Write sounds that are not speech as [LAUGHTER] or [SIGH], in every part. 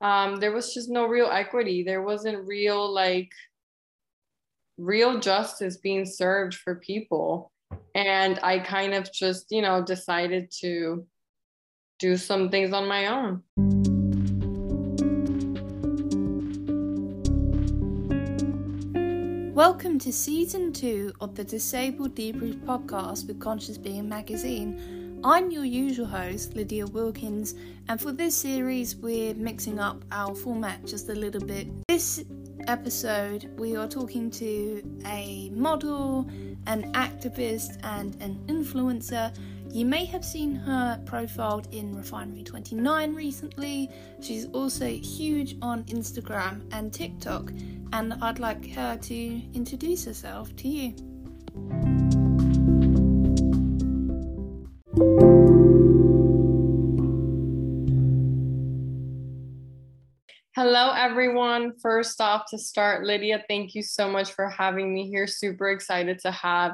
um, there was just no real equity. There wasn't real like real justice being served for people. And I kind of just, you know, decided to do some things on my own. Welcome to season two of the Disabled Debrief podcast with Conscious Being magazine. I'm your usual host, Lydia Wilkins, and for this series, we're mixing up our format just a little bit. This episode, we are talking to a model, an activist, and an influencer. You may have seen her profiled in Refinery 29 recently. She's also huge on Instagram and TikTok, and I'd like her to introduce herself to you. Hello, everyone. First off, to start, Lydia, thank you so much for having me here. Super excited to have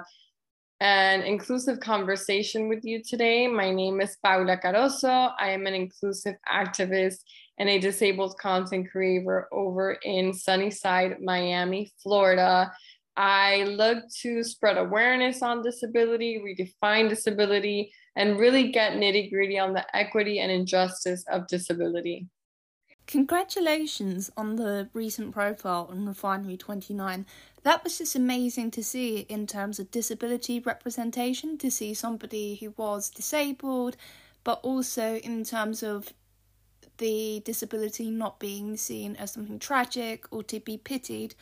an inclusive conversation with you today. My name is Paula Carozzo. I am an inclusive activist and a disabled content creator over in Sunnyside, Miami, Florida. I look to spread awareness on disability, redefine disability, and really get nitty gritty on the equity and injustice of disability. Congratulations on the recent profile on Refinery 29. That was just amazing to see in terms of disability representation, to see somebody who was disabled, but also in terms of the disability not being seen as something tragic or to be pitied.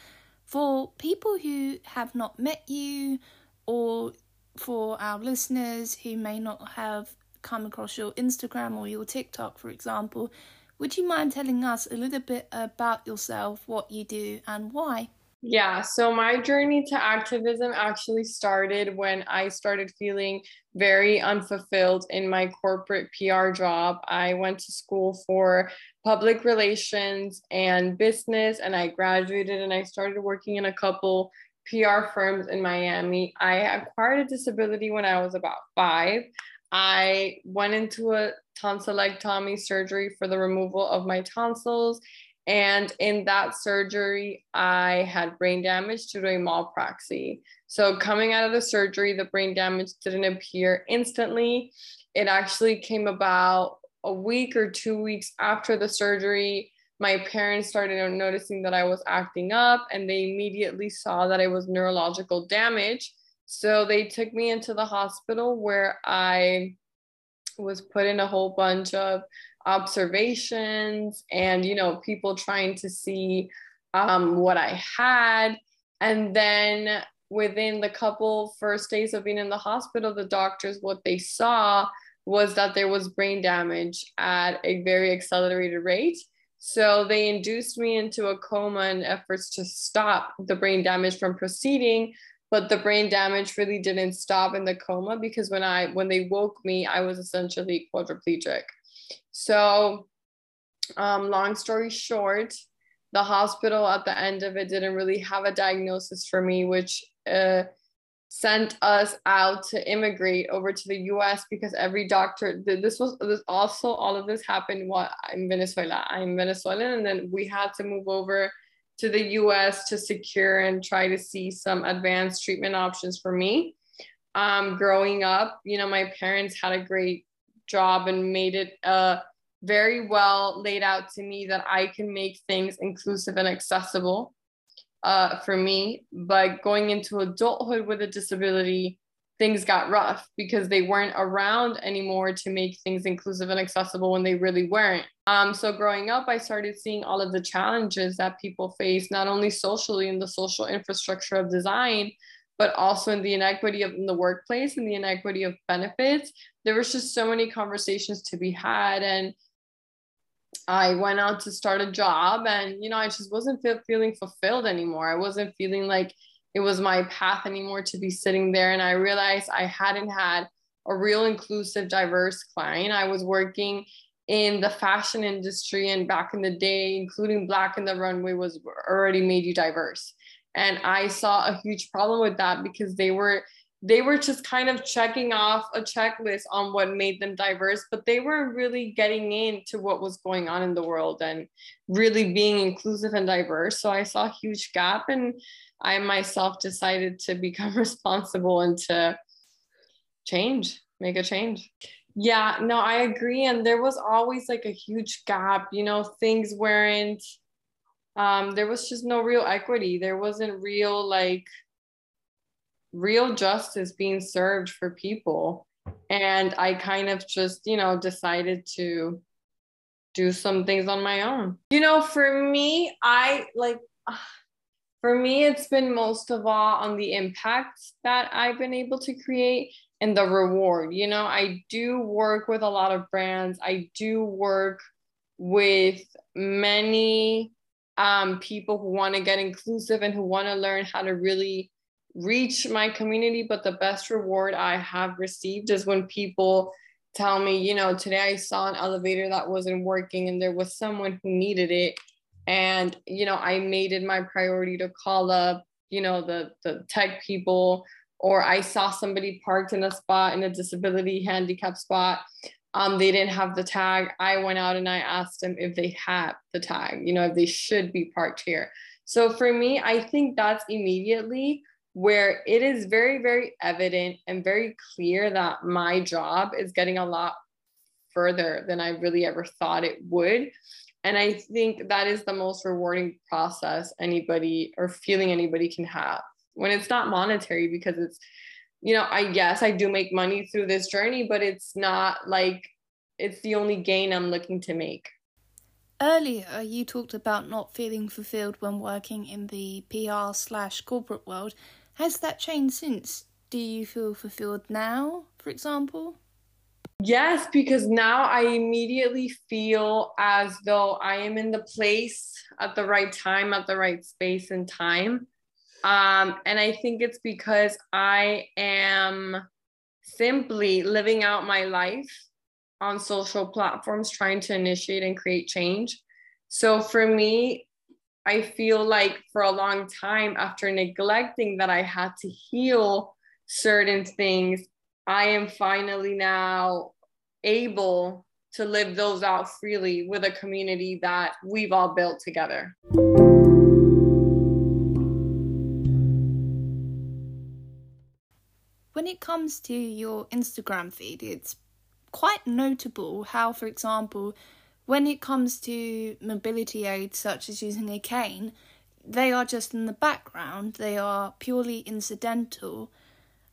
For people who have not met you, or for our listeners who may not have come across your Instagram or your TikTok, for example, would you mind telling us a little bit about yourself, what you do, and why? Yeah, so my journey to activism actually started when I started feeling very unfulfilled in my corporate PR job. I went to school for public relations and business, and I graduated and I started working in a couple PR firms in Miami. I acquired a disability when I was about five. I went into a tonsillectomy surgery for the removal of my tonsils. And in that surgery, I had brain damage due to a malpraxy. So, coming out of the surgery, the brain damage didn't appear instantly. It actually came about a week or two weeks after the surgery. My parents started noticing that I was acting up, and they immediately saw that it was neurological damage. So, they took me into the hospital where I was put in a whole bunch of observations and you know people trying to see um, what i had. And then within the couple first days of being in the hospital the doctors what they saw was that there was brain damage at a very accelerated rate. So they induced me into a coma in efforts to stop the brain damage from proceeding but the brain damage really didn't stop in the coma because when I when they woke me, I was essentially quadriplegic. So, um, long story short, the hospital at the end of it didn't really have a diagnosis for me, which uh, sent us out to immigrate over to the U.S. because every doctor. This was this also all of this happened what in Venezuela. I'm Venezuelan, and then we had to move over to the US to secure and try to see some advanced treatment options for me. Um, growing up, you know, my parents had a great job and made it uh, very well laid out to me that I can make things inclusive and accessible uh, for me. But going into adulthood with a disability, things got rough because they weren't around anymore to make things inclusive and accessible when they really weren't. Um, so growing up, I started seeing all of the challenges that people face, not only socially in the social infrastructure of design, but also in the inequity of in the workplace and the inequity of benefits. There was just so many conversations to be had. And I went out to start a job and, you know, I just wasn't feel, feeling fulfilled anymore. I wasn't feeling like it was my path anymore to be sitting there. And I realized I hadn't had a real inclusive, diverse client. I was working in the fashion industry, and back in the day, including Black in the Runway was already made you diverse. And I saw a huge problem with that because they were they were just kind of checking off a checklist on what made them diverse, but they weren't really getting into what was going on in the world and really being inclusive and diverse. So I saw a huge gap, and I myself decided to [LAUGHS] become responsible and to change, make a change. Yeah, no, I agree. And there was always like a huge gap, you know, things weren't, um, there was just no real equity. There wasn't real like real justice being served for people. And I kind of just, you know, decided to do some things on my own. You know, for me, I like, [SIGHS] for me, it's been most of all on the impact that I've been able to create and the reward. You know, I do work with a lot of brands, I do work with many um, people who want to get inclusive and who want to learn how to really reach my community, but the best reward I have received is when people tell me, you know, today I saw an elevator that wasn't working and there was someone who needed it. And, you know, I made it my priority to call up, you know, the, the tech people, or I saw somebody parked in a spot in a disability handicap spot. Um, they didn't have the tag. I went out and I asked them if they had the tag, you know, if they should be parked here. So for me, I think that's immediately where it is very, very evident and very clear that my job is getting a lot further than I really ever thought it would. And I think that is the most rewarding process anybody or feeling anybody can have when it's not monetary because it's, you know, I guess I do make money through this journey, but it's not like it's the only gain I'm looking to make. Earlier, you talked about not feeling fulfilled when working in the PR slash corporate world. Has that changed since? Do you feel fulfilled now, for example? Yes, because now I immediately feel as though I am in the place at the right time, at the right space and time. Um, and I think it's because I am simply living out my life on social platforms, trying to initiate and create change. So for me, I feel like for a long time, after neglecting that I had to heal certain things, I am finally now able to live those out freely with a community that we've all built together. When it comes to your Instagram feed, it's quite notable how, for example, when it comes to mobility aids such as using a cane, they are just in the background, they are purely incidental.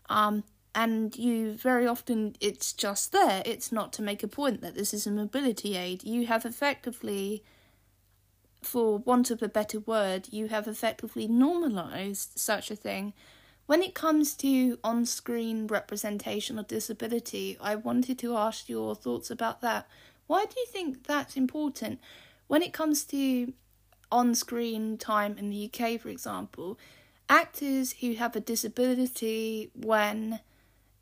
Um, and you very often it's just there. It's not to make a point that this is a mobility aid. You have effectively, for want of a better word, you have effectively normalized such a thing. When it comes to on screen representation of disability, I wanted to ask your thoughts about that. Why do you think that's important? When it comes to on screen time in the UK, for example, actors who have a disability when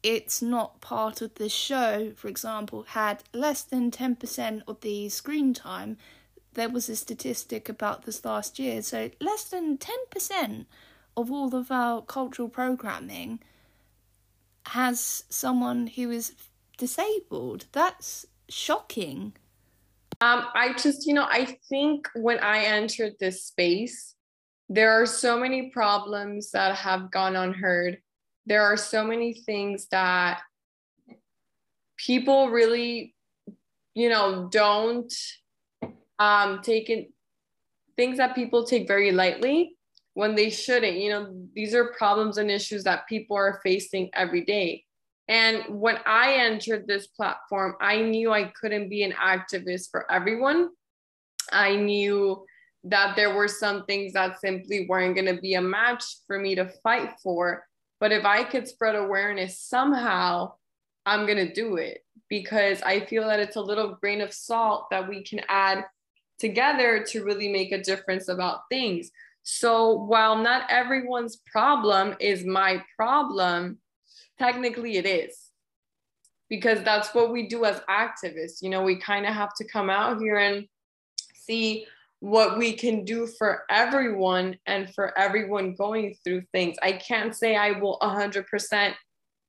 it's not part of the show, for example, had less than 10% of the screen time. There was a statistic about this last year, so less than 10% of all of our cultural programming has someone who is disabled. That's shocking? Um, I just, you know, I think when I entered this space, there are so many problems that have gone unheard. There are so many things that people really, you know, don't um, take in things that people take very lightly when they shouldn't. You know, these are problems and issues that people are facing every day. And when I entered this platform, I knew I couldn't be an activist for everyone. I knew that there were some things that simply weren't going to be a match for me to fight for. But if I could spread awareness somehow, I'm going to do it because I feel that it's a little grain of salt that we can add together to really make a difference about things. So while not everyone's problem is my problem, technically it is. Because that's what we do as activists. You know we kind of have to come out here and see what we can do for everyone and for everyone going through things. I can't say i will 100%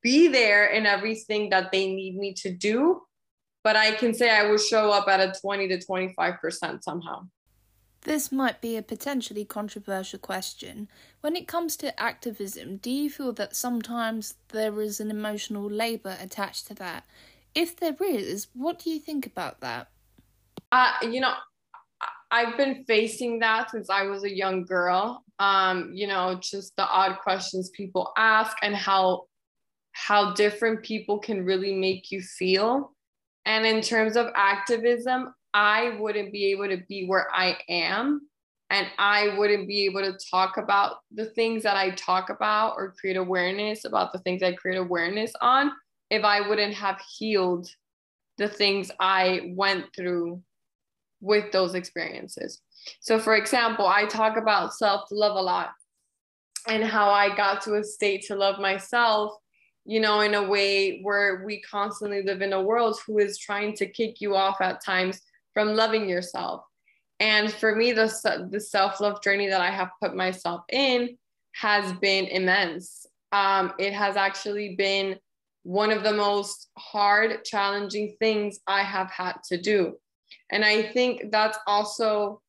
be there in everything that they need me to do, but I can say I will show up at a 20 to 25% somehow. This might be a potentially controversial question. When it comes to activism, do you feel that sometimes there is an emotional labour attached to that? If there is, what do you think about that? Uh, you know, I've been facing that since I was a young girl. Um, you know, just the odd questions people ask and how how different people can really make you feel. And in terms of activism, I wouldn't be able to be where I am and I wouldn't be able to talk about the things that I talk about or create awareness about the things I create awareness on if I wouldn't have healed the things I went through with those experiences. So, for example, I talk about self love a lot and how I got to a state to love myself, you know, in a way where we constantly live in a world who is trying to kick you off at times from loving yourself. And for me, the, the self love journey that I have put myself in has been immense. Um, it has actually been one of the most hard, challenging things I have had to do. And I think that's also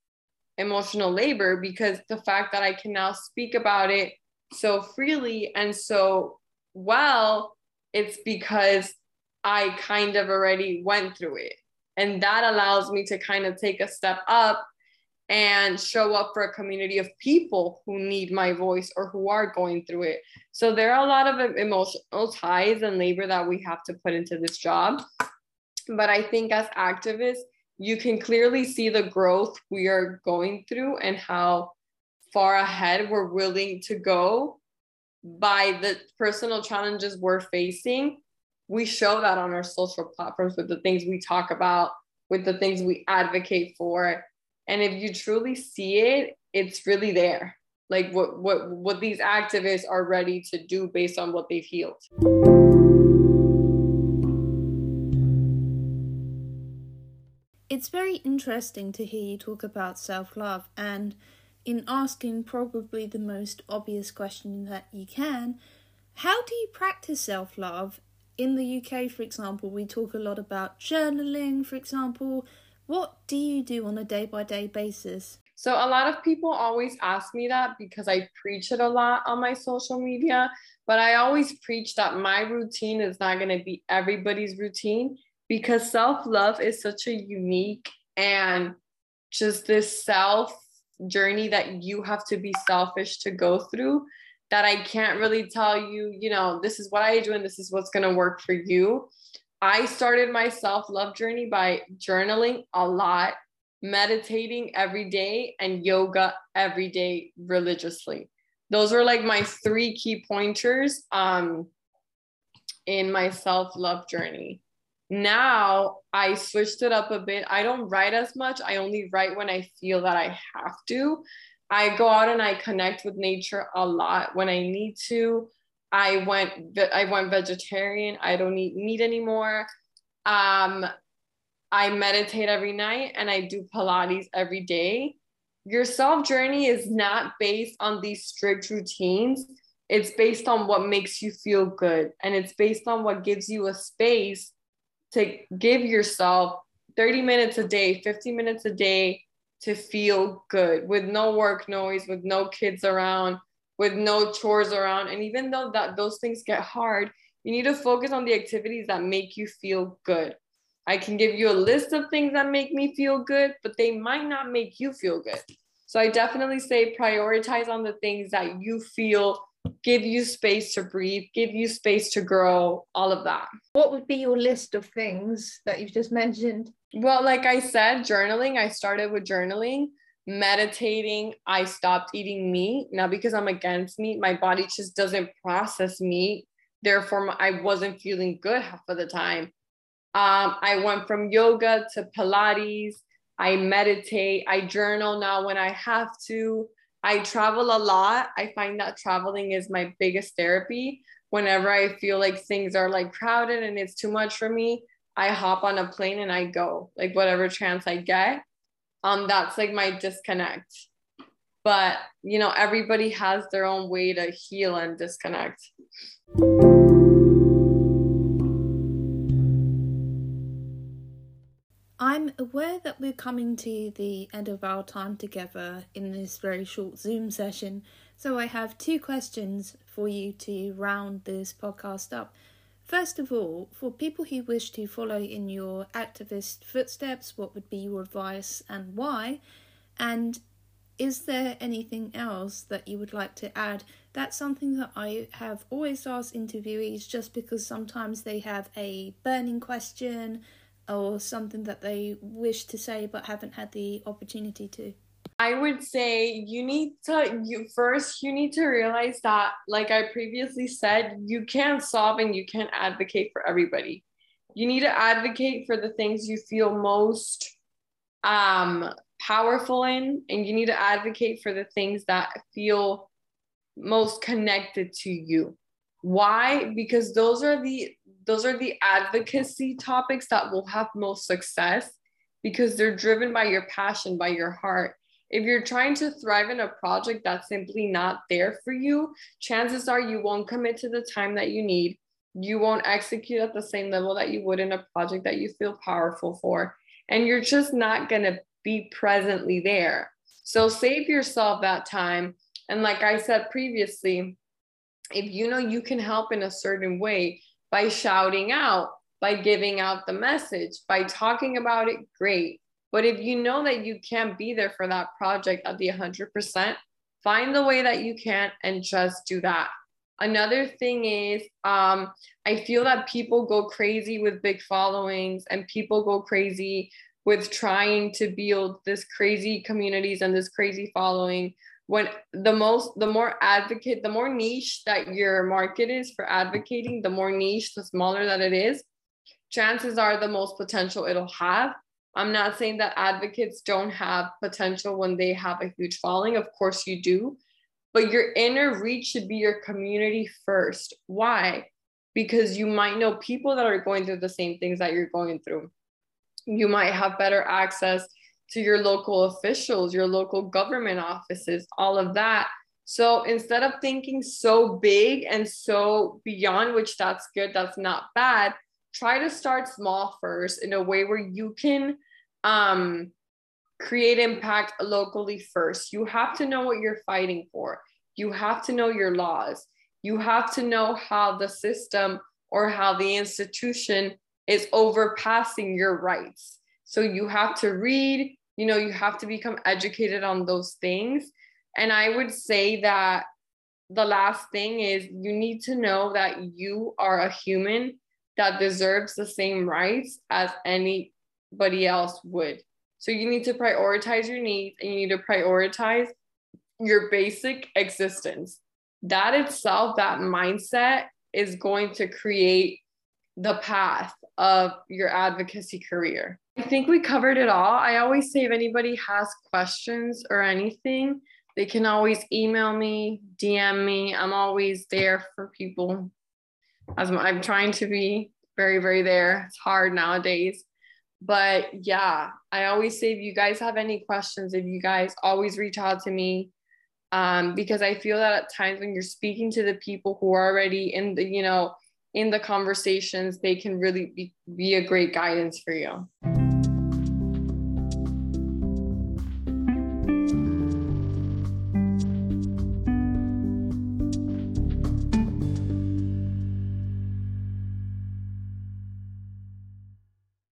emotional labor because the fact that I can now speak about it so freely and so well, it's because I kind of already went through it. And that allows me to kind of take a step up and show up for a community of people who need my voice or who are going through it. So there are a lot of emotional ties and labor that we have to put into this job. But I think as activists, you can clearly see the growth we are going through and how far ahead we're willing to go by the personal challenges we're facing. We show that on our social platforms with the things we talk about, with the things we advocate for. And if you truly see it, it's really there. Like what what what these activists are ready to do based on what they've healed. It's very interesting to hear you talk about self love, and in asking probably the most obvious question that you can, how do you practice self love? In the UK, for example, we talk a lot about journaling, for example. What do you do on a day by day basis? So, a lot of people always ask me that because I preach it a lot on my social media. But I always preach that my routine is not going to be everybody's routine because self love is such a unique and just this self journey that you have to be selfish to go through that I can't really tell you, you know, this is what I do and this is what's going to work for you. I started my self love journey by journaling a lot, meditating every day, and yoga every day religiously. Those were like my three key pointers um, in my self love journey now I switched it up a bit. I don't write as much. I only write when I feel that I have to. I go out and I connect with nature a lot when I need to. I went I went vegetarian. I don't eat meat anymore. Um, I meditate every night and I do Pilates every day. Your self journey is not based on these strict routines. It's based on what makes you feel good and it's based on what gives you a space to give yourself 30 minutes a day, 50 minutes a day to feel good with no work noise, with no kids around, with no chores around. And even though that those things get hard, you need to focus on the activities that make you feel good. I can give you a list of things that make me feel good, but they might not make you feel good. So I definitely say prioritize on the things that you feel give you space to breathe, give you space to grow, all of that. What would be your list of things that you've just mentioned? Well, like I said, journaling, I started with journaling. Meditating, I stopped eating meat. Not because I'm against meat, my body just doesn't process meat. Therefore, I wasn't feeling good half of the time. Um, I went from yoga to Pilates. I meditate. I journal now when I have to. I travel a lot. I find that traveling is my biggest therapy. Whenever I feel like things are like crowded and it's too much for me, I hop on a plane and I go, like whatever chance I get. Um, that's like my disconnect. But you know, everybody has their own way to heal and disconnect. I'm aware that we're coming to the end of our time together in this very short Zoom session, so I have two questions for you to round this podcast up. First of all, for people who wish to follow in your activist footsteps, what would be your advice and why? And is there anything else that you would like to add? That's something that I have always asked interviewees just because sometimes they have a burning question or something that they wish to say but haven't had the opportunity to? I would say you need to you first you need to realize that like I previously said you can't solve and you can't advocate for everybody. You need to advocate for the things you feel most um powerful in and you need to advocate for the things that feel most connected to you. Why? Because those are the those are the advocacy topics that will have most success because they're driven by your passion, by your heart. If you're trying to thrive in a project that's simply not there for you, chances are you won't commit to the time that you need. You won't execute at the same level that you would in a project that you feel powerful for. And you're just not going to be presently there. So save yourself that time. And like I said previously, if you know you can help in a certain way, by shouting out, by giving out the message, by talking about it, great. But if you know that you can't be there for that project at the 100%, find the way that you can and just do that. Another thing is, um, I feel that people go crazy with big followings and people go crazy with trying to build this crazy communities and this crazy following when the most the more advocate the more niche that your market is for advocating the more niche the smaller that it is chances are the most potential it'll have. I'm not saying that advocates don't have potential when they have a huge following. Of course you do. But your inner reach should be your community first. Why? Because you might know people that are going through the same things that you're going through. You might have better access to your local officials, your local government offices, all of that. So instead of thinking so big and so beyond, which that's good, that's not bad, try to start small first in a way where you can um, create impact locally first. You have to know what you're fighting for. You have to know your laws. You have to know how the system or how the institution is overpassing your rights. So you have to read, you know you have to become educated on those things. And i would say that the last thing is you need to know that you are a human that deserves the same rights as anybody else would. So you need to prioritize your needs and you need to prioritize your basic existence. That itself that mindset is going to create the path of your advocacy career I think we covered it all. I always say if anybody has questions or anything, they can always email me, DM me. I'm always there for people. As I'm trying to be very, very there. It's hard nowadays. But yeah, I always say if you guys have any questions, if you guys always reach out to me, um, because I feel that at times when you're speaking to the people who are already in the, you know, in the conversations, they can really be, be a great guidance for you.